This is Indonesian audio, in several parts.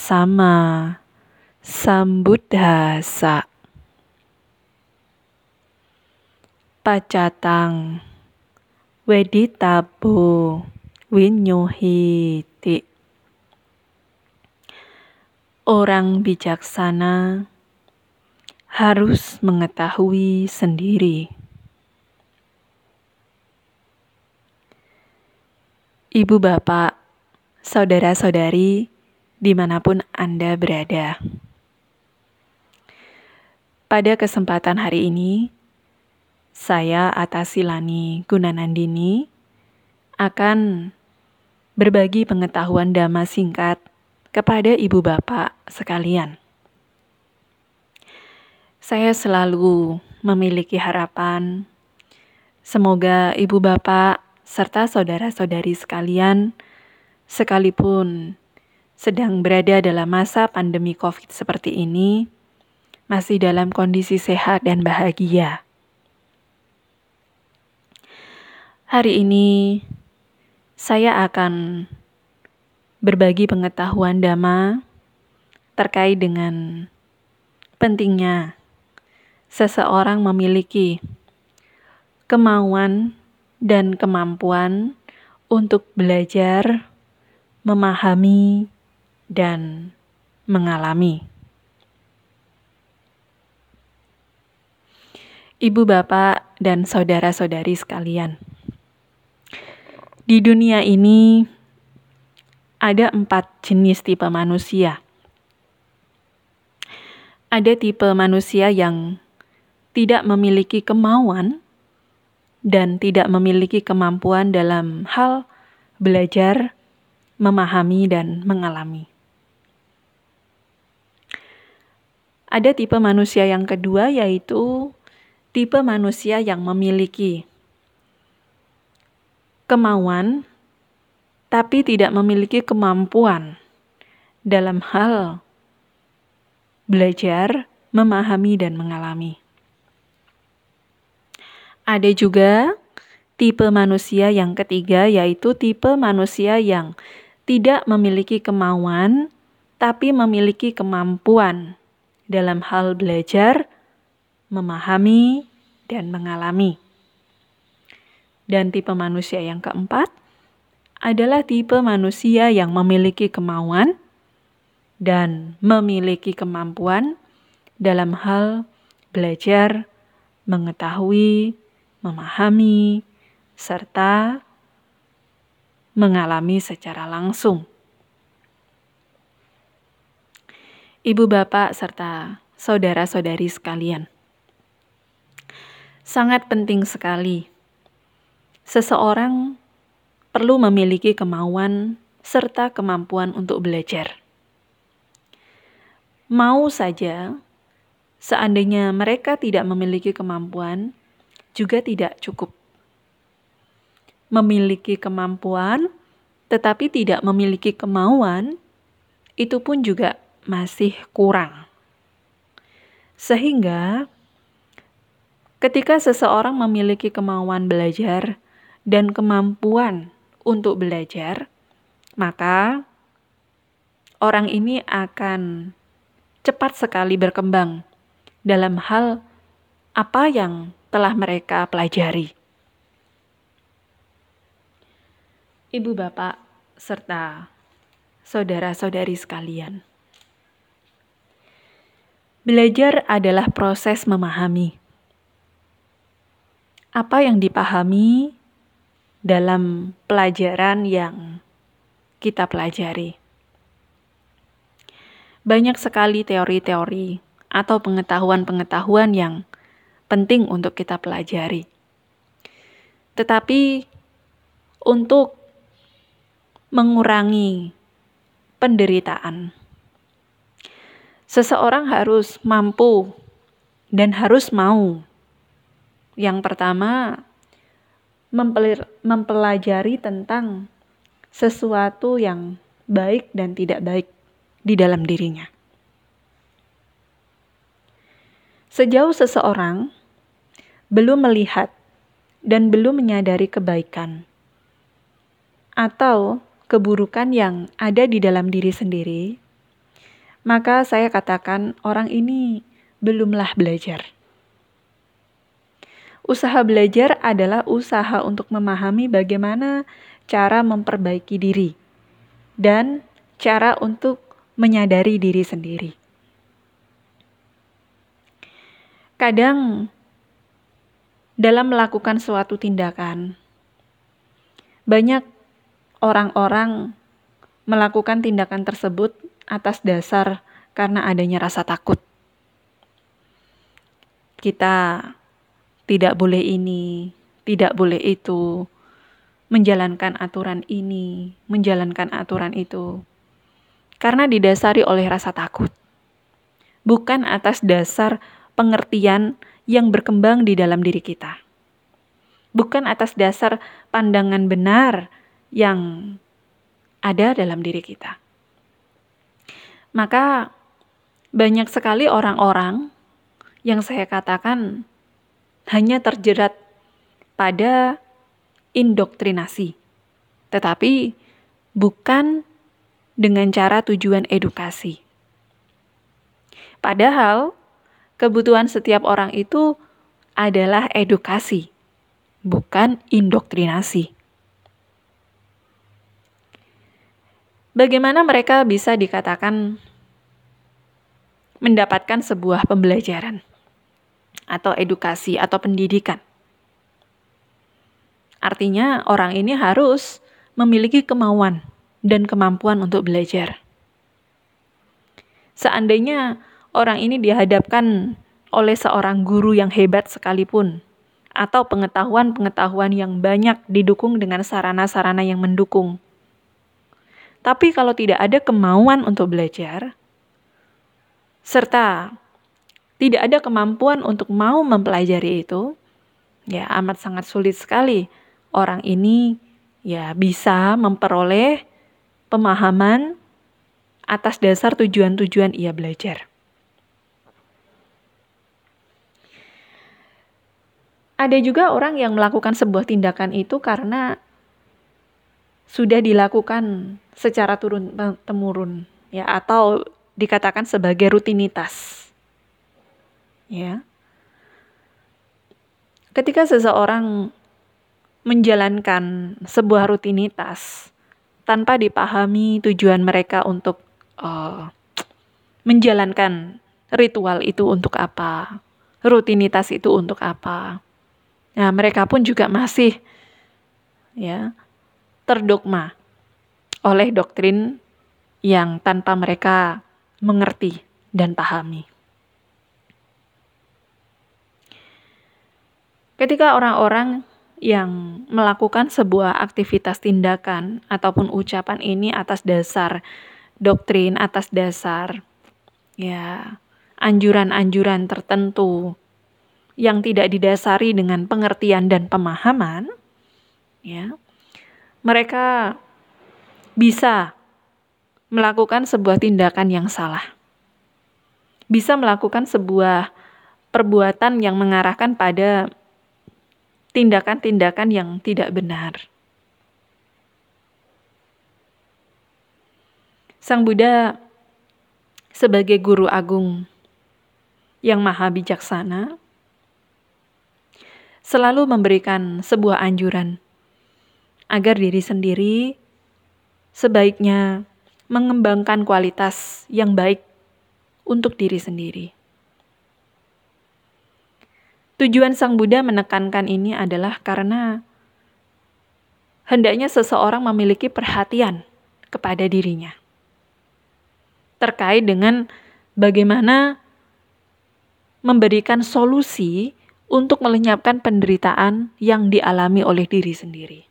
sama. Sambuddhasa Pacatang. Weditabo Winyohiti Orang bijaksana harus mengetahui sendiri. Ibu bapak, saudara-saudari, di mana pun Anda berada. Pada kesempatan hari ini, saya Atasilani Gunanandini akan berbagi pengetahuan dhamma singkat kepada ibu bapak sekalian. Saya selalu memiliki harapan semoga ibu bapak serta saudara-saudari sekalian sekalipun sedang berada dalam masa pandemi Covid seperti ini masih dalam kondisi sehat dan bahagia. Hari ini saya akan berbagi pengetahuan dhamma terkait dengan pentingnya seseorang memiliki kemauan dan kemampuan untuk belajar, memahami, dan mengalami. Ibu, bapak, dan saudara-saudari sekalian, di dunia ini ada empat jenis tipe manusia. Ada tipe manusia yang tidak memiliki kemauan dan tidak memiliki kemampuan dalam hal belajar, memahami, dan mengalami. Ada tipe manusia yang kedua, yaitu tipe manusia yang memiliki kemauan tapi tidak memiliki kemampuan dalam hal belajar, memahami, dan mengalami. Ada juga tipe manusia yang ketiga, yaitu tipe manusia yang tidak memiliki kemauan, tapi memiliki kemampuan dalam hal belajar, memahami, dan mengalami. Dan tipe manusia yang keempat adalah tipe manusia yang memiliki kemauan dan memiliki kemampuan dalam hal belajar, mengetahui, memahami, serta mengalami secara langsung. Ibu, bapak, serta saudara-saudari sekalian, sangat penting sekali seseorang perlu memiliki kemauan serta kemampuan untuk belajar. Mau saja, seandainya mereka tidak memiliki kemampuan, juga tidak cukup. Memiliki kemampuan, tetapi tidak memiliki kemauan, itu pun juga masih kurang. Sehingga, ketika seseorang memiliki kemauan belajar dan kemampuan untuk belajar, maka orang ini akan cepat sekali berkembang dalam hal apa yang telah mereka pelajari. Ibu, bapak, serta saudara-saudari sekalian, belajar adalah proses memahami apa yang dipahami dalam pelajaran yang kita pelajari. Banyak sekali teori-teori atau pengetahuan-pengetahuan yang penting untuk kita pelajari. Tetapi untuk mengurangi penderitaan, seseorang harus mampu dan harus mau. Yang pertama, mempelajari tentang sesuatu yang baik dan tidak baik di dalam dirinya. Sejauh seseorang belum melihat dan belum menyadari kebaikan atau keburukan yang ada di dalam diri sendiri, maka saya katakan orang ini belumlah belajar. Usaha belajar adalah usaha untuk memahami bagaimana cara memperbaiki diri dan cara untuk menyadari diri sendiri. Kadang, dalam melakukan suatu tindakan, banyak orang-orang melakukan tindakan tersebut atas dasar karena adanya rasa takut. Kita tidak boleh ini, tidak boleh itu, menjalankan aturan ini, menjalankan aturan itu, karena didasari oleh rasa takut, bukan atas dasar pengertian yang berkembang di dalam diri kita, bukan atas dasar pandangan benar yang ada dalam diri kita. Maka, banyak sekali orang-orang yang saya katakan hanya terjerat pada indoktrinasi, tetapi bukan dengan cara tujuan edukasi. Padahal kebutuhan setiap orang itu adalah edukasi, bukan indoktrinasi. Bagaimana mereka bisa dikatakan mendapatkan sebuah pembelajaran atau edukasi atau pendidikan? Artinya, orang ini harus memiliki kemauan dan kemampuan untuk belajar. Seandainya orang ini dihadapkan oleh seorang guru yang hebat sekalipun, atau pengetahuan-pengetahuan yang banyak didukung dengan sarana-sarana yang mendukung. Tapi kalau tidak ada kemauan untuk belajar, serta tidak ada kemampuan untuk mau mempelajari itu, ya amat sangat sulit sekali orang ini ya bisa memperoleh pemahaman atas dasar tujuan-tujuan ia belajar. Ada juga orang yang melakukan sebuah tindakan itu karena sudah dilakukan secara turun temurun ya atau dikatakan sebagai rutinitas. Ya. Ketika seseorang menjalankan sebuah rutinitas tanpa dipahami tujuan mereka untuk uh, menjalankan ritual itu untuk apa, rutinitas itu untuk apa. Nah, mereka pun juga masih ya terdogma oleh doktrin yang tanpa mereka mengerti dan pahami. Ketika orang-orang yang melakukan sebuah aktivitas tindakan ataupun ucapan ini atas dasar doktrin, atas dasar ya anjuran-anjuran tertentu yang tidak didasari dengan pengertian dan pemahaman, ya, mereka bisa melakukan sebuah tindakan yang salah, bisa melakukan sebuah perbuatan yang mengarahkan pada tindakan-tindakan yang tidak benar. Sang Buddha sebagai guru agung yang maha bijaksana selalu memberikan sebuah anjuran agar diri sendiri sebaiknya mengembangkan kualitas yang baik untuk diri sendiri. Tujuan Sang Buddha menekankan ini adalah karena hendaknya seseorang memiliki perhatian kepada dirinya terkait dengan bagaimana memberikan solusi untuk melenyapkan penderitaan yang dialami oleh diri sendiri.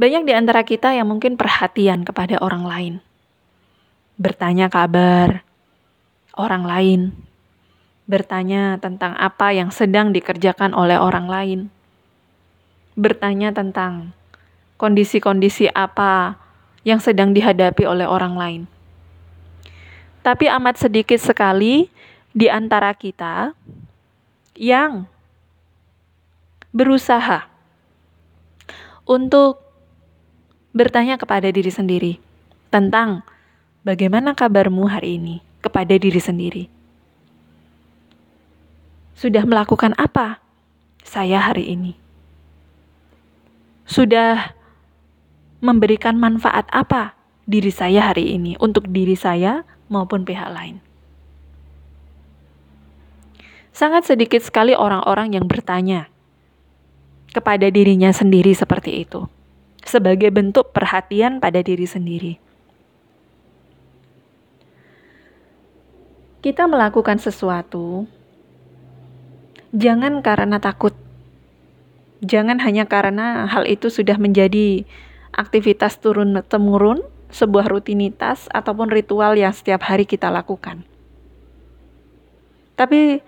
Banyak di antara kita yang mungkin perhatian kepada orang lain. bertanya kabar orang lain, bertanya tentang apa yang sedang dikerjakan oleh orang lain, bertanya tentang kondisi-kondisi apa yang sedang dihadapi oleh orang lain. Tapi amat sedikit sekali di antara kita yang berusaha untuk bertanya kepada diri sendiri tentang bagaimana kabarmu hari ini kepada diri sendiri. Sudah melakukan apa saya hari ini? Sudah memberikan manfaat apa diri saya hari ini untuk diri saya maupun pihak lain. Sangat sedikit sekali orang-orang yang bertanya kepada dirinya sendiri seperti itu, sebagai bentuk perhatian pada diri sendiri. Kita melakukan sesuatu, jangan karena takut, jangan hanya karena hal itu sudah menjadi aktivitas turun-temurun sebuah rutinitas ataupun ritual yang setiap hari kita lakukan. Tapi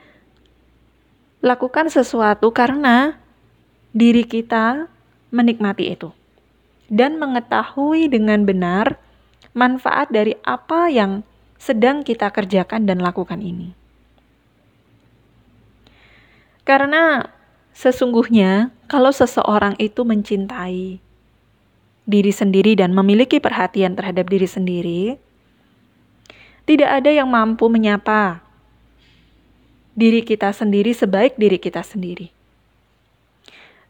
lakukan sesuatu karena diri kita menikmati itu dan mengetahui dengan benar manfaat dari apa yang sedang kita kerjakan dan lakukan ini. Karena sesungguhnya, kalau seseorang itu mencintai diri sendiri dan memiliki perhatian terhadap diri sendiri, tidak ada yang mampu menyapa diri kita sendiri sebaik diri kita sendiri.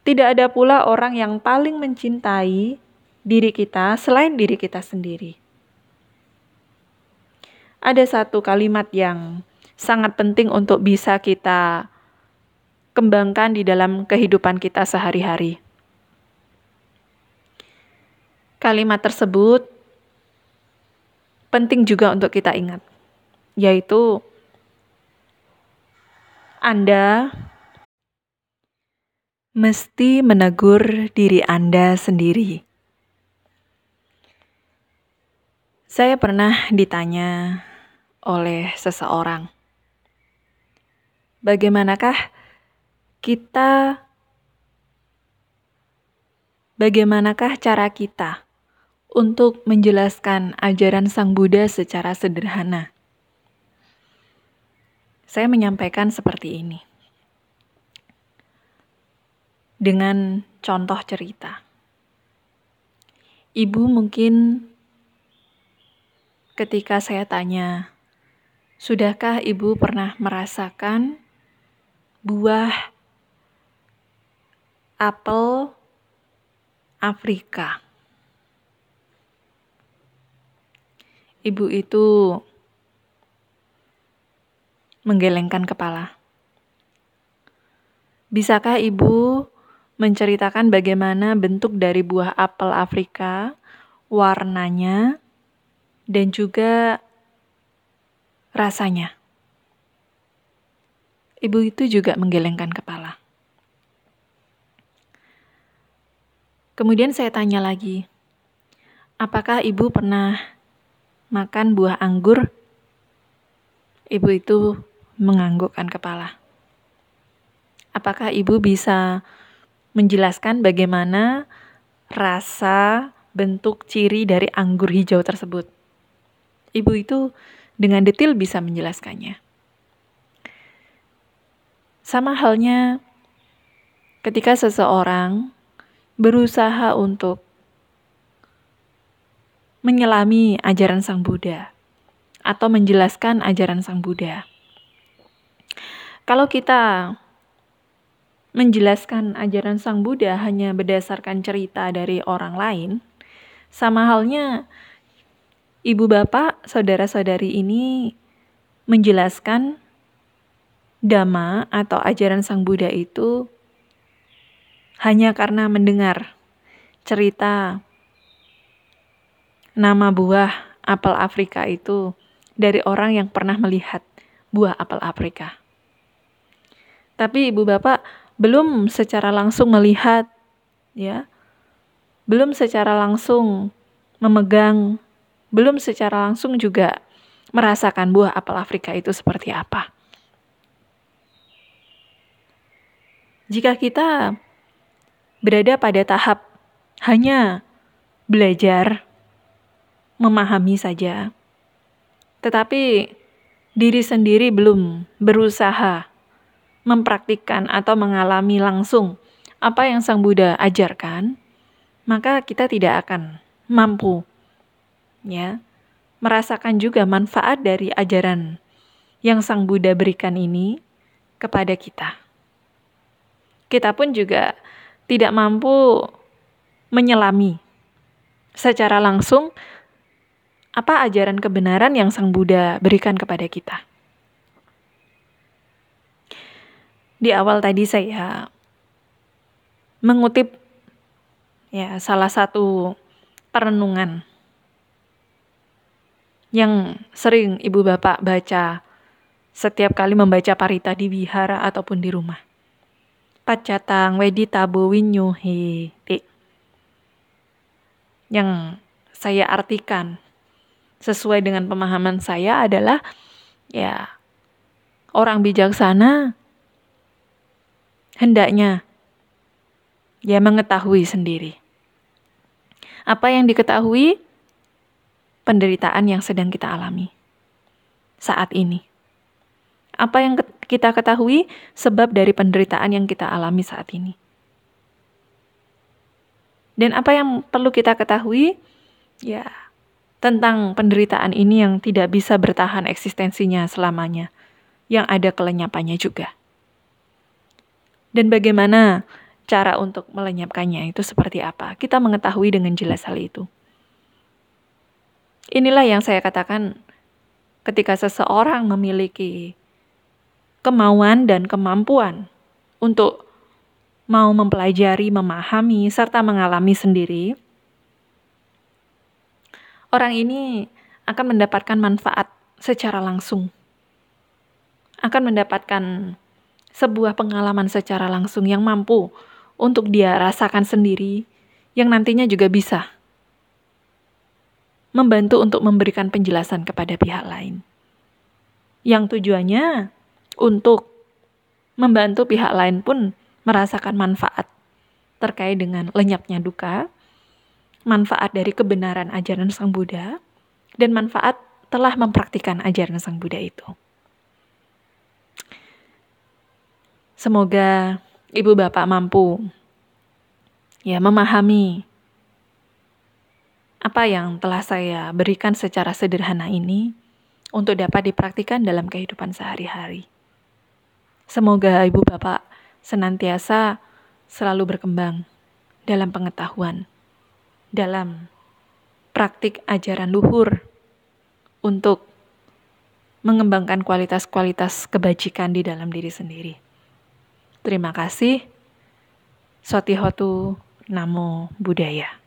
Tidak ada pula orang yang paling mencintai diri kita selain diri kita sendiri. Ada satu kalimat yang sangat penting untuk bisa kita kembangkan di dalam kehidupan kita sehari-hari. Kalimat tersebut penting juga untuk kita ingat, yaitu Anda mesti menegur diri Anda sendiri. Saya pernah ditanya oleh seseorang, bagaimanakah kita, bagaimanakah cara kita untuk menjelaskan ajaran Sang Buddha secara sederhana. Saya menyampaikan seperti ini. Dengan contoh cerita. Ibu mungkin ketika saya tanya, sudahkah ibu pernah merasakan buah apel Afrika? Ibu itu menggelengkan kepala. Bisakah ibu menceritakan bagaimana bentuk dari buah apel Afrika, warnanya, dan juga rasanya? Ibu itu juga menggelengkan kepala. Kemudian saya tanya lagi, apakah ibu pernah makan buah anggur, ibu itu menganggukkan kepala. Apakah ibu bisa menjelaskan bagaimana rasa, bentuk, ciri dari anggur hijau tersebut? Ibu itu dengan detail bisa menjelaskannya. Sama halnya ketika seseorang berusaha untuk menyelami ajaran Sang Buddha atau menjelaskan ajaran Sang Buddha. Kalau kita menjelaskan ajaran Sang Buddha hanya berdasarkan cerita dari orang lain, sama halnya ibu bapak, saudara-saudari ini menjelaskan dhamma atau ajaran Sang Buddha itu hanya karena mendengar cerita nama buah apel Afrika itu dari orang yang pernah melihat buah apel Afrika. Tapi ibu bapak belum secara langsung melihat, ya, belum secara langsung memegang belum secara langsung juga merasakan buah apel Afrika itu seperti apa. Jika kita berada pada tahap hanya belajar, memahami saja, tetapi diri sendiri belum berusaha mempraktikkan atau mengalami langsung apa yang Sang Buddha ajarkan, maka kita tidak akan mampu ya merasakan juga manfaat dari ajaran yang Sang Buddha berikan ini kepada kita. Kita pun juga tidak mampu menyelami secara langsung apa ajaran kebenaran yang Sang Buddha berikan kepada kita. Di awal tadi saya mengutip ya salah satu perenungan yang sering ibu bapak baca setiap kali membaca parita di wihara ataupun di rumah. Pacatang wedi tabo winyuhe Yang saya artikan sesuai dengan pemahaman saya adalah ya orang bijaksana hendaknya ya mengetahui sendiri. Apa yang diketahui? Penderitaan yang sedang kita alami saat ini. Apa yang kita ketahui? Sebab dari penderitaan yang kita alami saat ini. Dan apa yang perlu kita ketahui? Ya, tentang penderitaan ini yang tidak bisa bertahan eksistensinya selamanya, yang ada kelenyapannya juga. Dan bagaimana cara untuk melenyapkannya itu seperti apa? Kita mengetahui dengan jelas hal itu. Inilah yang saya katakan ketika seseorang memiliki kemauan dan kemampuan untuk mau mempelajari, memahami, serta mengalami sendiri, orang ini akan mendapatkan manfaat secara langsung, akan mendapatkan sebuah pengalaman secara langsung yang mampu untuk dia rasakan sendiri, yang nantinya juga bisa membantu untuk memberikan penjelasan kepada pihak lain. Yang tujuannya untuk membantu pihak lain pun merasakan manfaat terkait dengan lenyapnya duka, manfaat dari kebenaran ajaran Sang Buddha, dan manfaat telah mempraktikkan ajaran Sang Buddha itu. Semoga ibu bapak mampu ya memahami apa yang telah saya berikan secara sederhana ini untuk dapat dipraktikkan dalam kehidupan sehari-hari. Semoga ibu bapak senantiasa selalu berkembang dalam pengetahuan, dalam praktik ajaran luhur untuk mengembangkan kualitas-kualitas kebajikan di dalam diri sendiri. Terima kasih. Sotihotu Namo Buddhaya.